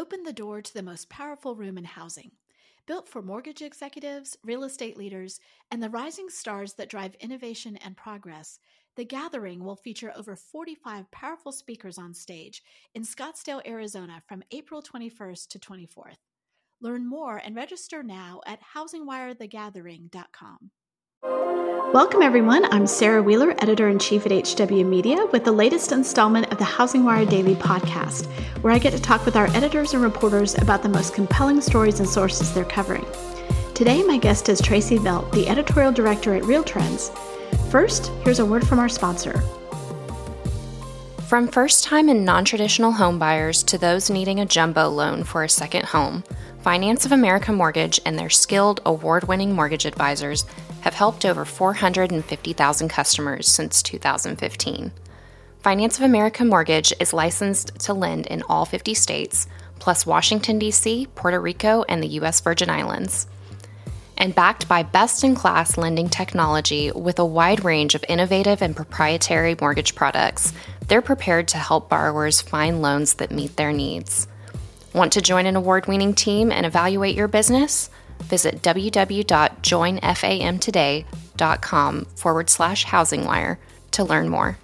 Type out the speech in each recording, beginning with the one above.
opened the door to the most powerful room in housing. Built for mortgage executives, real estate leaders, and the rising stars that drive innovation and progress, the gathering will feature over 45 powerful speakers on stage in Scottsdale, Arizona from April 21st to 24th. Learn more and register now at housingwirethegathering.com. Welcome, everyone. I'm Sarah Wheeler, editor in chief at HW Media, with the latest installment of the Housing Wire Daily podcast, where I get to talk with our editors and reporters about the most compelling stories and sources they're covering. Today, my guest is Tracey Velt, the editorial director at Real Trends. First, here's a word from our sponsor. From first time and non traditional home buyers to those needing a jumbo loan for a second home, Finance of America Mortgage and their skilled, award winning mortgage advisors have helped over 450,000 customers since 2015. Finance of America Mortgage is licensed to lend in all 50 states, plus Washington, D.C., Puerto Rico, and the U.S. Virgin Islands. And backed by best in class lending technology with a wide range of innovative and proprietary mortgage products, they're prepared to help borrowers find loans that meet their needs. Want to join an award winning team and evaluate your business? Visit www.joinfamtoday.com forward slash housingwire to learn more.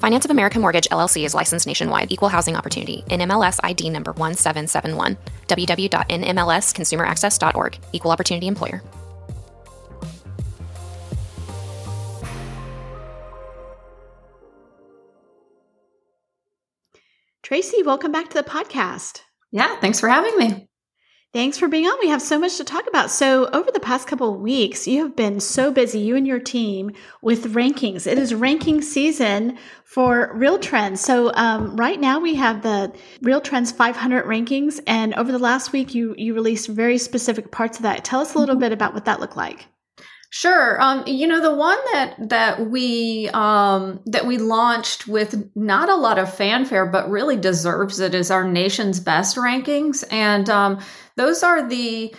Finance of America Mortgage LLC is licensed nationwide, equal housing opportunity, NMLS ID number 1771, www.nmlsconsumeraccess.org, equal opportunity employer. Tracey, welcome back to the podcast. Yeah, thanks for having me. Thanks for being on. We have so much to talk about. So, over the past couple of weeks, you have been so busy, you and your team, with rankings. It is ranking season for Real Trends. So, um, right now we have the Real Trends 500 rankings, and over the last week, you you released very specific parts of that. Tell us a little bit about what that looked like. Sure. Um, you know, the one that that we um, that we launched with not a lot of fanfare, but really deserves it is our nation's best rankings, and um, those are the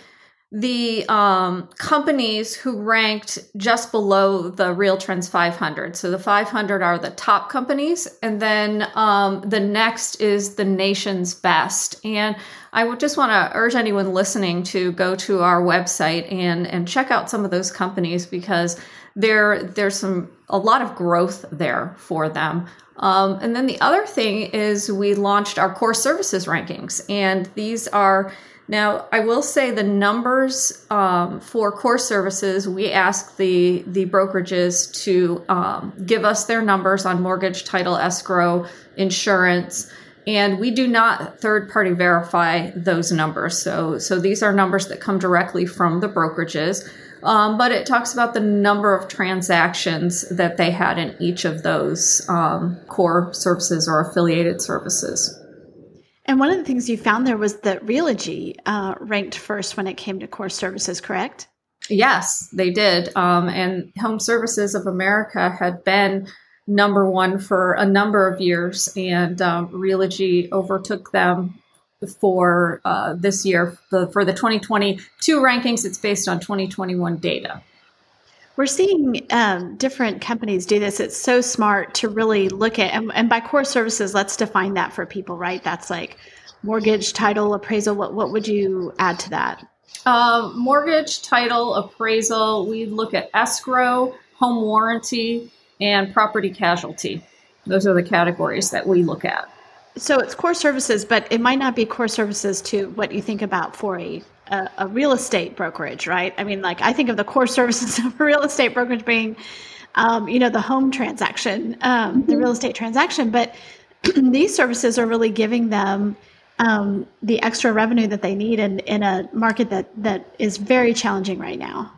the um, companies who ranked just below the Real Trends 500. So the 500 are the top companies, and then um, the next is the nation's best. And I would just want to urge anyone listening to go to our website and and check out some of those companies because there there's some a lot of growth there for them. Um, and then the other thing is we launched our core services rankings, and these are now, I will say the numbers um, for core services, we ask the, the brokerages to um, give us their numbers on mortgage, title, escrow, insurance, and we do not third party verify those numbers. So, so these are numbers that come directly from the brokerages. Um, but it talks about the number of transactions that they had in each of those um, core services or affiliated services. And one of the things you found there was that Realogy uh, ranked first when it came to core services, correct? Yes, they did. Um, and Home Services of America had been number one for a number of years, and um, Realogy overtook them for uh, this year. For the 2022 rankings, it's based on 2021 data. We're seeing um, different companies do this. It's so smart to really look at, and, and, by core services, let's define that for people, right? That's like mortgage, title, appraisal. What, what would you add to that? Um, mortgage, title, appraisal. We look at escrow, home warranty, and property casualty. Those are the categories that we look at. So it's core services, but it might not be core services to what you think about for a a, a, real estate brokerage, right? I mean, like I think of the core services of a real estate brokerage being, um, you know, the home transaction, um, mm-hmm. the real estate transaction, but these services are really giving them um, the extra revenue that they need in, in a market that that is very challenging right now.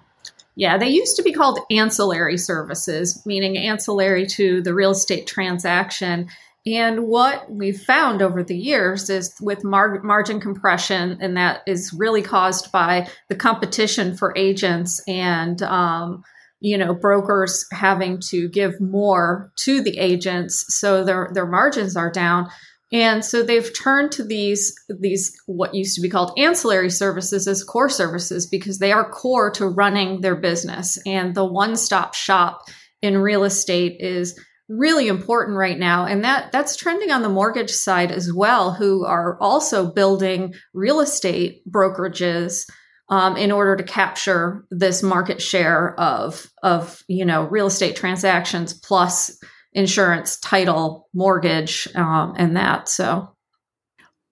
Yeah, they used to be called ancillary services, meaning ancillary to the real estate transaction. And what we've found over the years is with mar- margin compression, and that is really caused by the competition for agents and, um, you know, brokers having to give more to the agents, so their their margins are down. And so they've turned to these these what used to be called ancillary services as core services because they are core to running their business. And the one stop shop in real estate is really important right now and that that's trending on the mortgage side as well who are also building real estate brokerages um, in order to capture this market share of of you know real estate transactions plus insurance title mortgage um, and that so.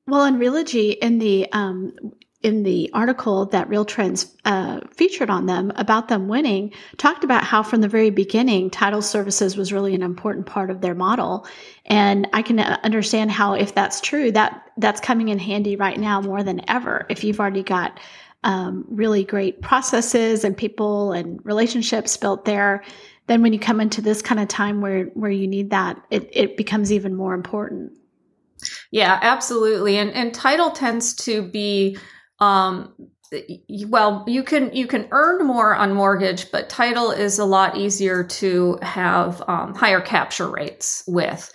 Well in realogy in the um, in the article that Real Trends uh, featured on them about them winning, talked about how from the very beginning, title services was really an important part of their model. And I can uh, understand how, if that's true, that that's coming in handy right now more than ever. If you've already got um, really great processes and people and relationships built there, then when you come into this kind of time where where you need that, it, it becomes even more important. Yeah, absolutely. And and title tends to be um, well, you can you can earn more on mortgage, but title is a lot easier to have um, higher capture rates with.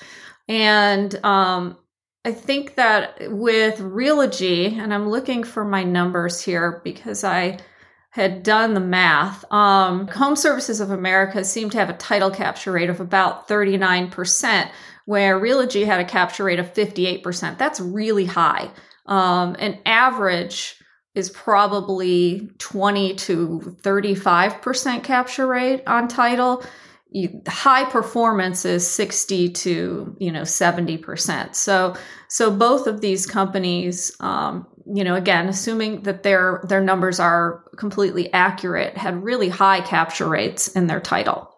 And um, I think that with Realogy, and I'm looking for my numbers here because I had done the math. Um, Home Services of America seemed to have a title capture rate of about 39%, where Realogy had a capture rate of 58%. That's really high. Um, an average is probably 20 to 35% capture rate on title. You, high performance is 60 to you know 70% so so both of these companies um, you know again assuming that their their numbers are completely accurate had really high capture rates in their title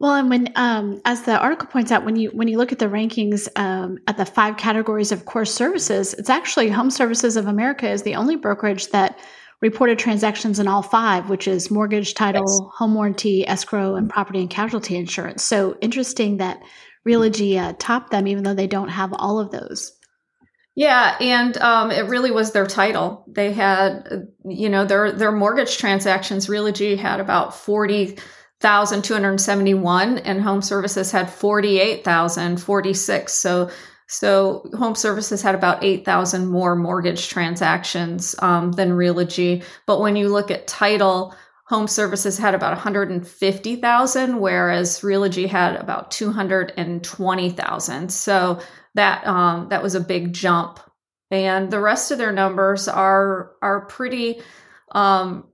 well, and when, um, as the article points out, when you when you look at the rankings um, at the five categories of core services, it's actually Home Services of America is the only brokerage that reported transactions in all five, which is mortgage, title, yes. home warranty, escrow, and property and casualty insurance. So interesting that Realogy uh, topped them, even though they don't have all of those. Yeah, and um, it really was their title. They had, you know, their their mortgage transactions. Realogy had about forty 1,271 and home services had 48,046. So, so home services had about 8,000 more mortgage transactions um, than Realogy. But when you look at title, home services had about 150,000, whereas Realogy had about 220,000. So that um, that was a big jump. And the rest of their numbers are are pretty um,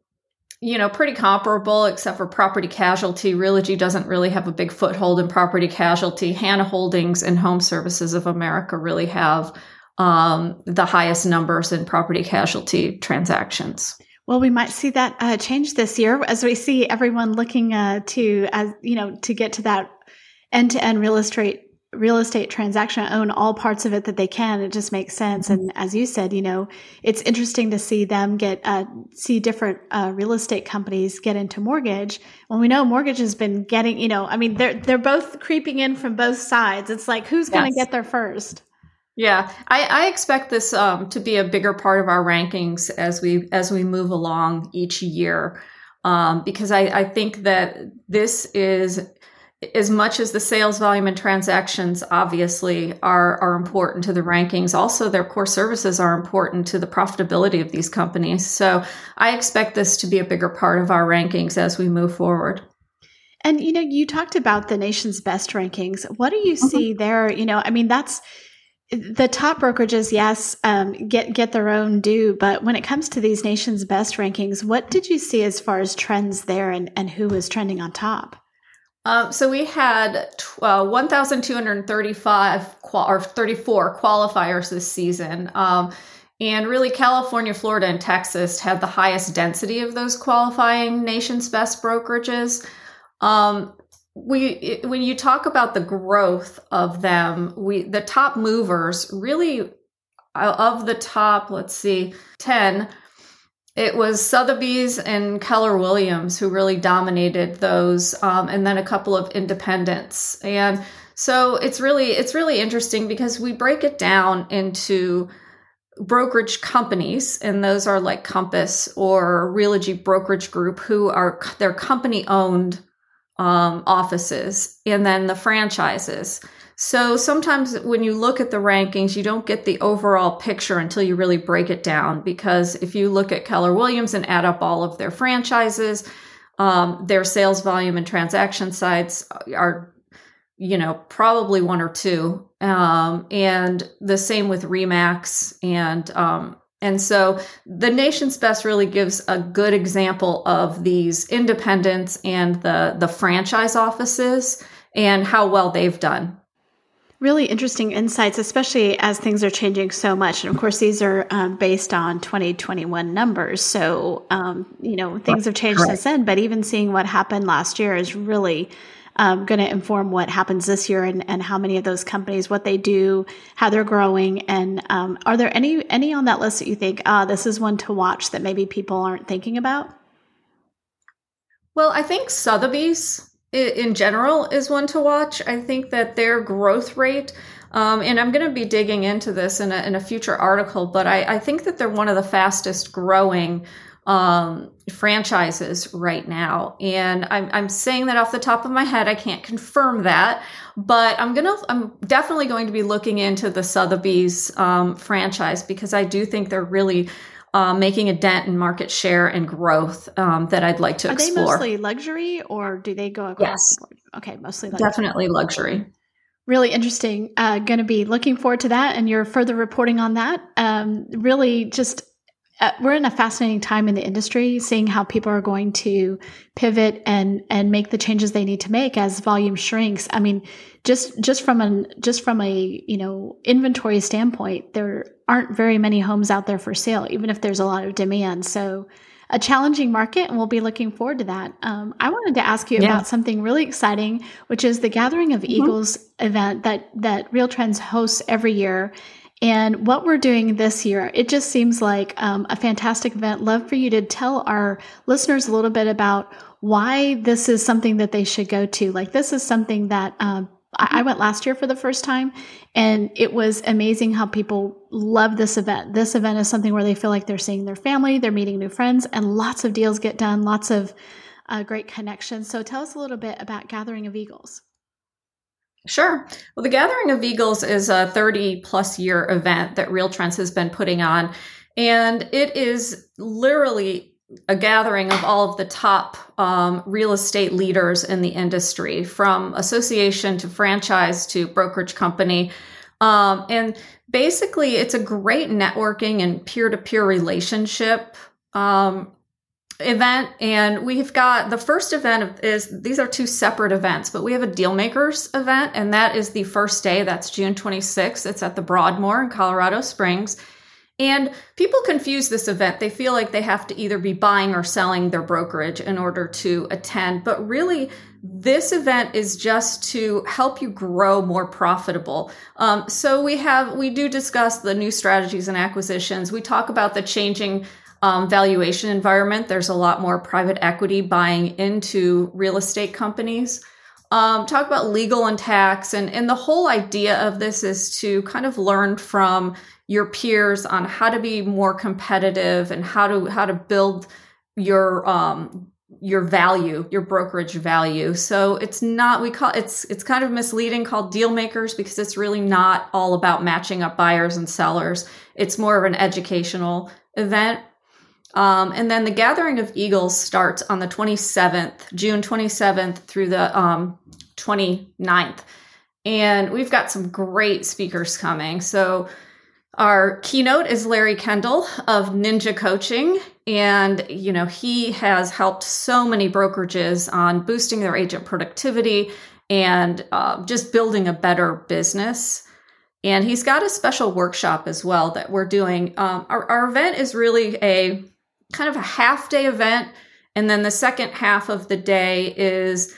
you know, pretty comparable except for property casualty. Realogy doesn't really have a big foothold in property casualty. Hanna Holdings and Home Services of America really have um, the highest numbers in property casualty transactions. Well, we might see that uh, change this year as we see everyone looking uh, to, as you know, to get to that end-to-end real estate real estate transaction own all parts of it that they can. It just makes sense. And as you said you know it's interesting to see them get uh, see different uh, real estate companies get into mortgage when we know mortgage has been getting you know i mean they're they're both creeping in from both sides. It's like who's going to get there first? Yeah, I, I expect this um, to be a bigger part of our rankings as we as we move along each year, um, because I, I think that this is as much as the sales volume and transactions obviously are are important to the rankings also their core services are important to the profitability of these companies. So i expect this to be a bigger part of our rankings as we move forward. And you know you talked about the nation's best rankings. What do you mm-hmm. see there? You know i mean that's the top brokerages yes um, get get their own due but when it comes to these nation's best rankings what did you see as far as trends there and, and who was trending on top um, so we had uh, 1,235 qual- or 34 qualifiers this season. Um, and really, California, Florida, and Texas had the highest density of those qualifying nation's best brokerages. Um, we it, when you talk about the growth of them, we the top movers really uh, of the top, let's see, 10 it was Sotheby's and Keller Williams who really dominated those, um, and then a couple of independents. And so it's really it's really interesting because we break it down into brokerage companies, and those are like Compass or Realogy Brokerage Group, who are their company owned um, offices, and then the franchises. So sometimes when you look at the rankings, you don't get the overall picture until you really break it down. Because if you look at Keller Williams and add up all of their franchises, um, their sales volume and transaction sites are you know, probably one or two. Um, and the same with Remax and um, and so the nation's best really gives a good example of these independents and the the franchise offices and how well they've done. Really interesting insights, especially as things are changing so much. And of course, these are um, based on 2021 numbers. So, um, you know, things have changed since then. But even seeing what happened last year is really um, going to inform what happens this year and, and how many of those companies, what they do, how they're growing. And um, are there any any on that list that you think, ah, this is one to watch that maybe people aren't thinking about? Well, I think Sotheby's in general is one to watch. I think that their growth rate, um, and I'm going to be digging into this in a, in a future article, but I, I, think that they're one of the fastest growing um, franchises right now. And I'm, I'm saying that off the top of my head. I can't confirm that, but I'm gonna I'm definitely going to be looking into the Sotheby's um, franchise because I do think they're really uh, making a dent in market share and growth um, that I'd like to Are explore. Are they mostly luxury or do they go across yes. the board? Okay, mostly luxury. Definitely luxury. Really interesting. Uh, going to be looking forward to that and your further reporting on that. Um, really just uh, we're in a fascinating time in the industry, seeing how people are going to pivot and and make the changes they need to make as volume shrinks. I mean, just just from an just from a you know inventory standpoint, there aren't very many homes out there for sale, even if there's a lot of demand. So, a challenging market, and we'll be looking forward to that. Um, I wanted to ask you yeah. about something really exciting, which is the Gathering of mm-hmm. Eagles event that that RealTrends hosts every year. And what we're doing this year, it just seems like um, a fantastic event. Love for you to tell our listeners a little bit about why this is something that they should go to. Like, this is something that um, I, went last year for the first time, and it was amazing how people love this event. This event is something where they feel like they're seeing their family, they're meeting new friends, and lots of deals get done, lots of uh, great connections. So, tell us a little bit about Gathering of Eagles. Sure. Well, the Gathering of Eagles is a 30 plus year event that RealTrends has been putting on. And it is literally a gathering of all of the top um, real estate leaders in the industry, from association to franchise to brokerage company. Um, and basically, it's a great networking and peer to peer relationship um, event and we've got the first event is these are two separate events but we have a deal makers event and that is the first day that's june 26th it's at the broadmoor in colorado springs. And people confuse this event they feel like they have to either be buying or selling their brokerage in order to attend but really this event is just to help you grow more profitable. Um, so we have we do discuss the new strategies and acquisitions we talk about the changing um, valuation environment. There's a lot more private equity buying into real estate companies. Um, talk about legal and tax, and and the whole idea of this is to kind of learn from your peers on how to be more competitive and how to how to build your um, your value, your brokerage value. So it's not we call it's it's kind of misleading called deal makers because it's really not all about matching up buyers and sellers. It's more of an educational event um, and then the Gathering of Eagles starts on the 27th, June 27th through the um, 29th. And we've got some great speakers coming. So, our keynote is Larry Kendall of Ninja Coaching. And, you know, he has helped so many brokerages on boosting their agent productivity and uh, just building a better business. And he's got a special workshop as well that we're doing. Um, our, our event is really a kind of a half day event. And then the second half of the day is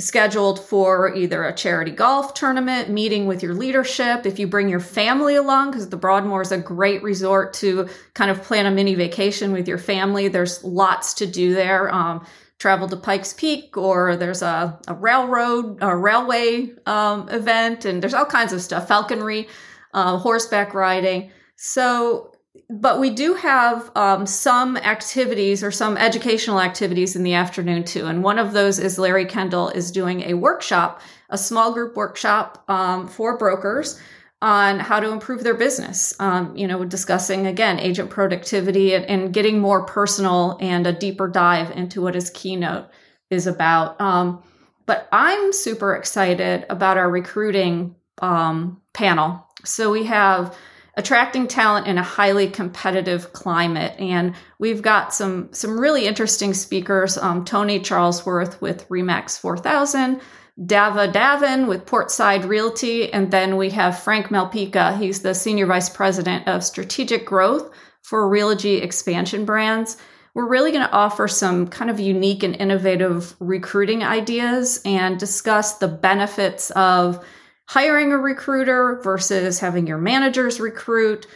scheduled for either a charity golf tournament, meeting with your leadership. If you bring your family along, because the Broadmoor is a great resort to kind of plan a mini vacation with your family, there's lots to do there. Um, travel to Pikes Peak, or there's a, a railroad, a railway um, event, and there's all kinds of stuff falconry, uh, horseback riding. So but we do have um, some activities or some educational activities in the afternoon too. And one of those is larry kendall is doing a workshop a small group workshop um, for brokers on how to improve their business. Um, you know discussing again agent productivity and, and, getting more personal and a deeper dive into what his keynote is about. Um, but I'm super excited about our recruiting um, panel. So we have attracting talent in a highly competitive climate. And we've got some some really interesting speakers. Um, Tony Charlesworth with Remax 4000, Dava Davin with Portside Realty, and then we have Frank Malpica. He's the Senior Vice President of Strategic Growth for Realogy Expansion Brands. We're really going to offer some kind of unique and innovative recruiting ideas and discuss the benefits of hiring a recruiter versus having your managers recruit.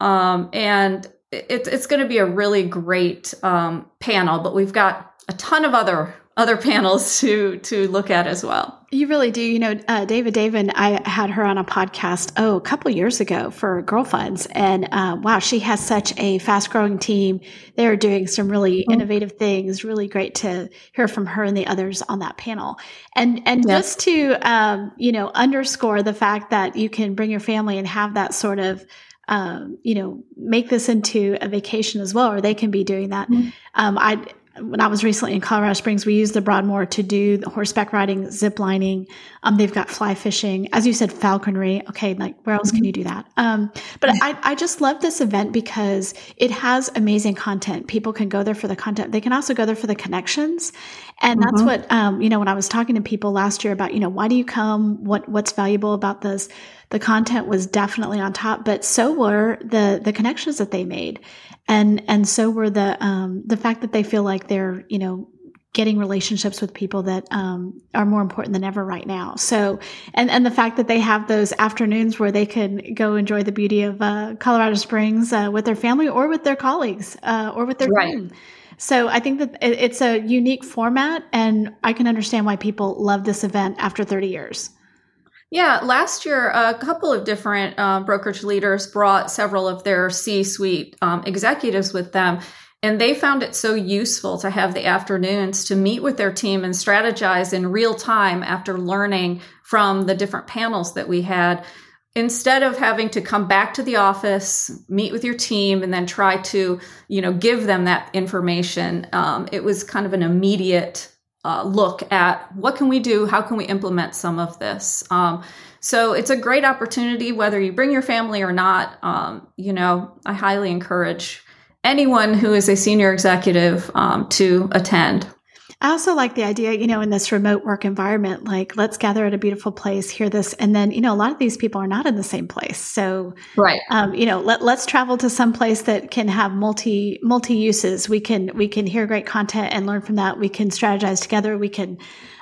Um, and it, it's going to be a really great um, panel, but we've got a ton of other other panels to to look at as well. You really do. You know, uh, Dava Davin, I had her on a podcast oh a couple years ago for Girlfunds, and uh, wow, she has such a fast growing team. They're doing some really mm-hmm. innovative things. Really great to hear from her and the others on that panel. And and just to um, you know underscore the fact that you can bring your family and have that sort of um, you know, make this into a vacation as well, or they can be doing that. Mm-hmm. Um, I when I was recently in Colorado Springs, we used the Broadmoor to do the horseback riding, zip lining. Um, they've got fly fishing, as you said, falconry. Okay, like where else can you do that? Um, but I, I just love this event because it has amazing content. People can go there for the content. They can also go there for the connections, and mm-hmm. that's what um, you know. When I was talking to people last year about you know why do you come? What what's valuable about this? The content was definitely on top, but so were the the connections that they made and and so were the um, the fact that they feel like they're you know getting relationships with people that um, are more important than ever right now. So, and and the fact that they have those afternoons where they can go enjoy the beauty of uh, Colorado Springs uh, with their family or with their colleagues uh, or with their right. team. So I think that it's a unique format, and I can understand why people love this event after 30 years. Yeah, last year, a couple of different uh, brokerage leaders brought several of their C suite um, executives with them. And they found it so useful to have the afternoons to meet with their team and strategize in real time after learning from the different panels that we had. Instead of having to come back to the office, meet with your team, and then try to, you know, give them that information, um, it was kind of an immediate uh, look at what can we do how can we implement some of this? Um, so it's a great opportunity whether you bring your family or not. Um, you know i highly encourage anyone who is a senior executive um, to attend I also like the idea, you know, in this remote work environment, like let's gather at a beautiful place, hear this, and then, you know, a lot of these people are not in the same place. So, right, um, you know, let let's travel to some place that can have multi multi uses. We can we can hear great content and learn from that. We can strategize together. We can,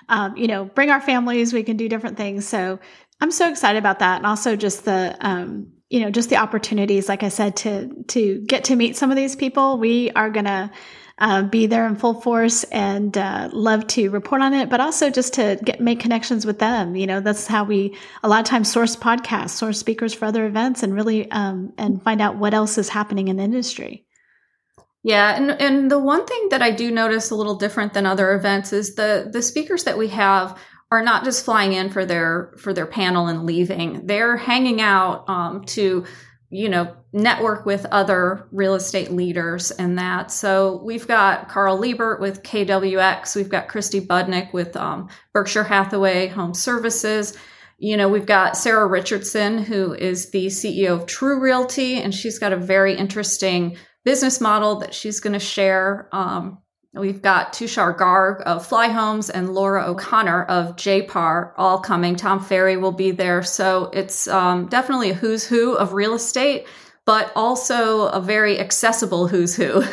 um, you know, bring our families. We can do different things. So, I'm so excited about that, and also just the. Um, you know, just the opportunities, like I said, to to get to meet some of these people. We are gonna uh, be there in full force and uh, love to report on it, but also just to get make connections with them. You know, that's how we a lot of times source podcasts, source speakers for other events, and really um, and find out what else is happening in the industry. Yeah, and and the one thing that I do notice a little different than other events is the the speakers that we have are not just flying in for their for their panel and leaving. They're hanging out um, to you know, network with other real estate leaders and that. So we've got Carl Liebert with KWX. We've got Christy Budnick with um, Berkshire Hathaway Home Services. You know, we've got Sarah Richardson, who is the CEO of True Realty, and she's got a very interesting business model that she's going to share. Um, We've got Tushar Garg of Fly Homes and Laura O'Connor of JPAR all coming. Tom Ferry will be there. So it's um, definitely a who's who of real estate, but also a very accessible who's who.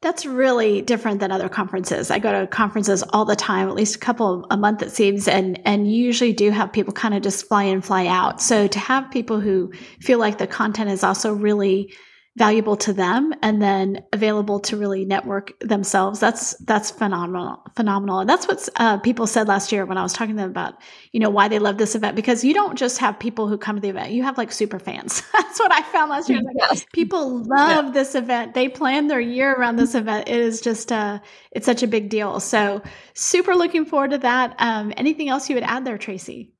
That's really different than other conferences. I go to conferences all the time, at least a couple a month it seems, and and usually do have people kind of just fly in, fly out. So to have people who feel like the content is also really valuable to them and then available to really network themselves. That's that's phenomenal phenomenal. And that's what uh, people said last year when i was talking to them about you know why they love this event because you don't just have people who come to the event. You have like super fans. That's what i found last year. Like, yes. people love yeah. this event. They plan their year around this event. It is just uh it's such a big deal. So super looking forward to that. Um, anything else you would add there tracey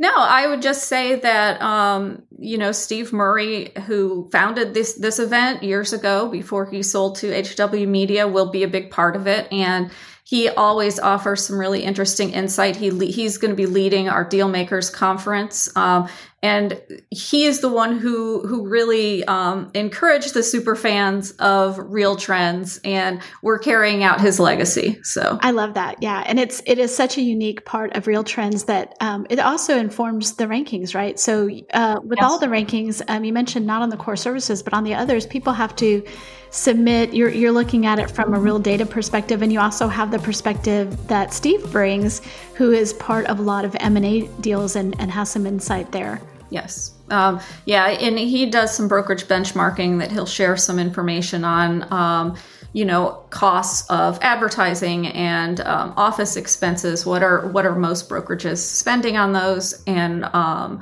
no, I would just say that um, you know Steve Murray, who founded this this event years ago before he sold to HW Media, will be a big part of it, and he always offers some really interesting insight. He he's going to be leading our Dealmakers conference, um, and he is the one who who really um, encouraged the super fans of Real Trends, and we're carrying out his legacy. So I love that. Yeah, and it's it is such a unique part of Real Trends that um, it also informs the rankings, right? So uh, with yes. all the rankings, um, you mentioned not on the core services, but on the others, people have to submit you're, you're looking at it from a real data perspective and you also have the perspective that steve brings who is part of a lot of m&a deals and, and has some insight there. Yes. Um, yeah and he does some brokerage benchmarking that he'll share some information on um, you know costs of advertising and um, office expenses what are what are most brokerages spending on those and um,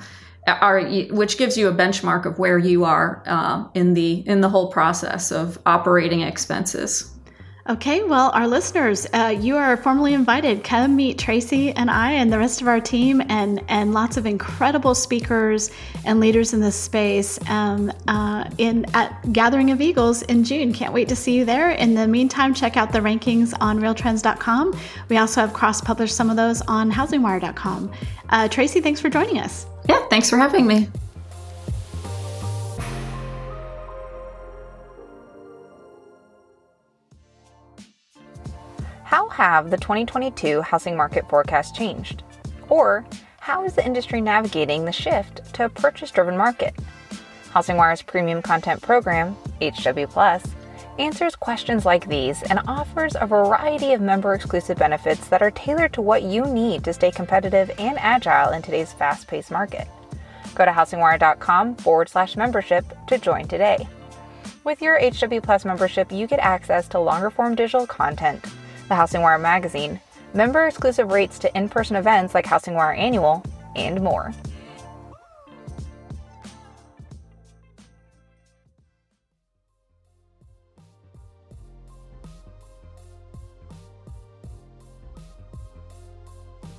are which gives you a benchmark of where you are uh, in the in the whole process of operating expenses. Okay, well, our listeners, uh, you are formally invited. Come meet Tracey and I and the rest of our team, and and lots of incredible speakers and leaders in this space um, uh, in at Gathering of Eagles in June. Can't wait to see you there. In the meantime, check out the rankings on RealTrends.com. We also have cross-published some of those on HousingWire.com. Uh, Tracey, thanks for joining us. Thanks for having me. How have the 2022 housing market forecast changed? Or how is the industry navigating the shift to a purchase driven market? HousingWire's premium content program, HW Plus, answers questions like these and offers a variety of member exclusive benefits that are tailored to what you need to stay competitive and agile in today's fast paced market. Go to housingwire.com forward slash membership to join today. With your HW Plus membership, you get access to longer form digital content, the HousingWire magazine, member exclusive rates to in person events like HousingWire Annual, and more.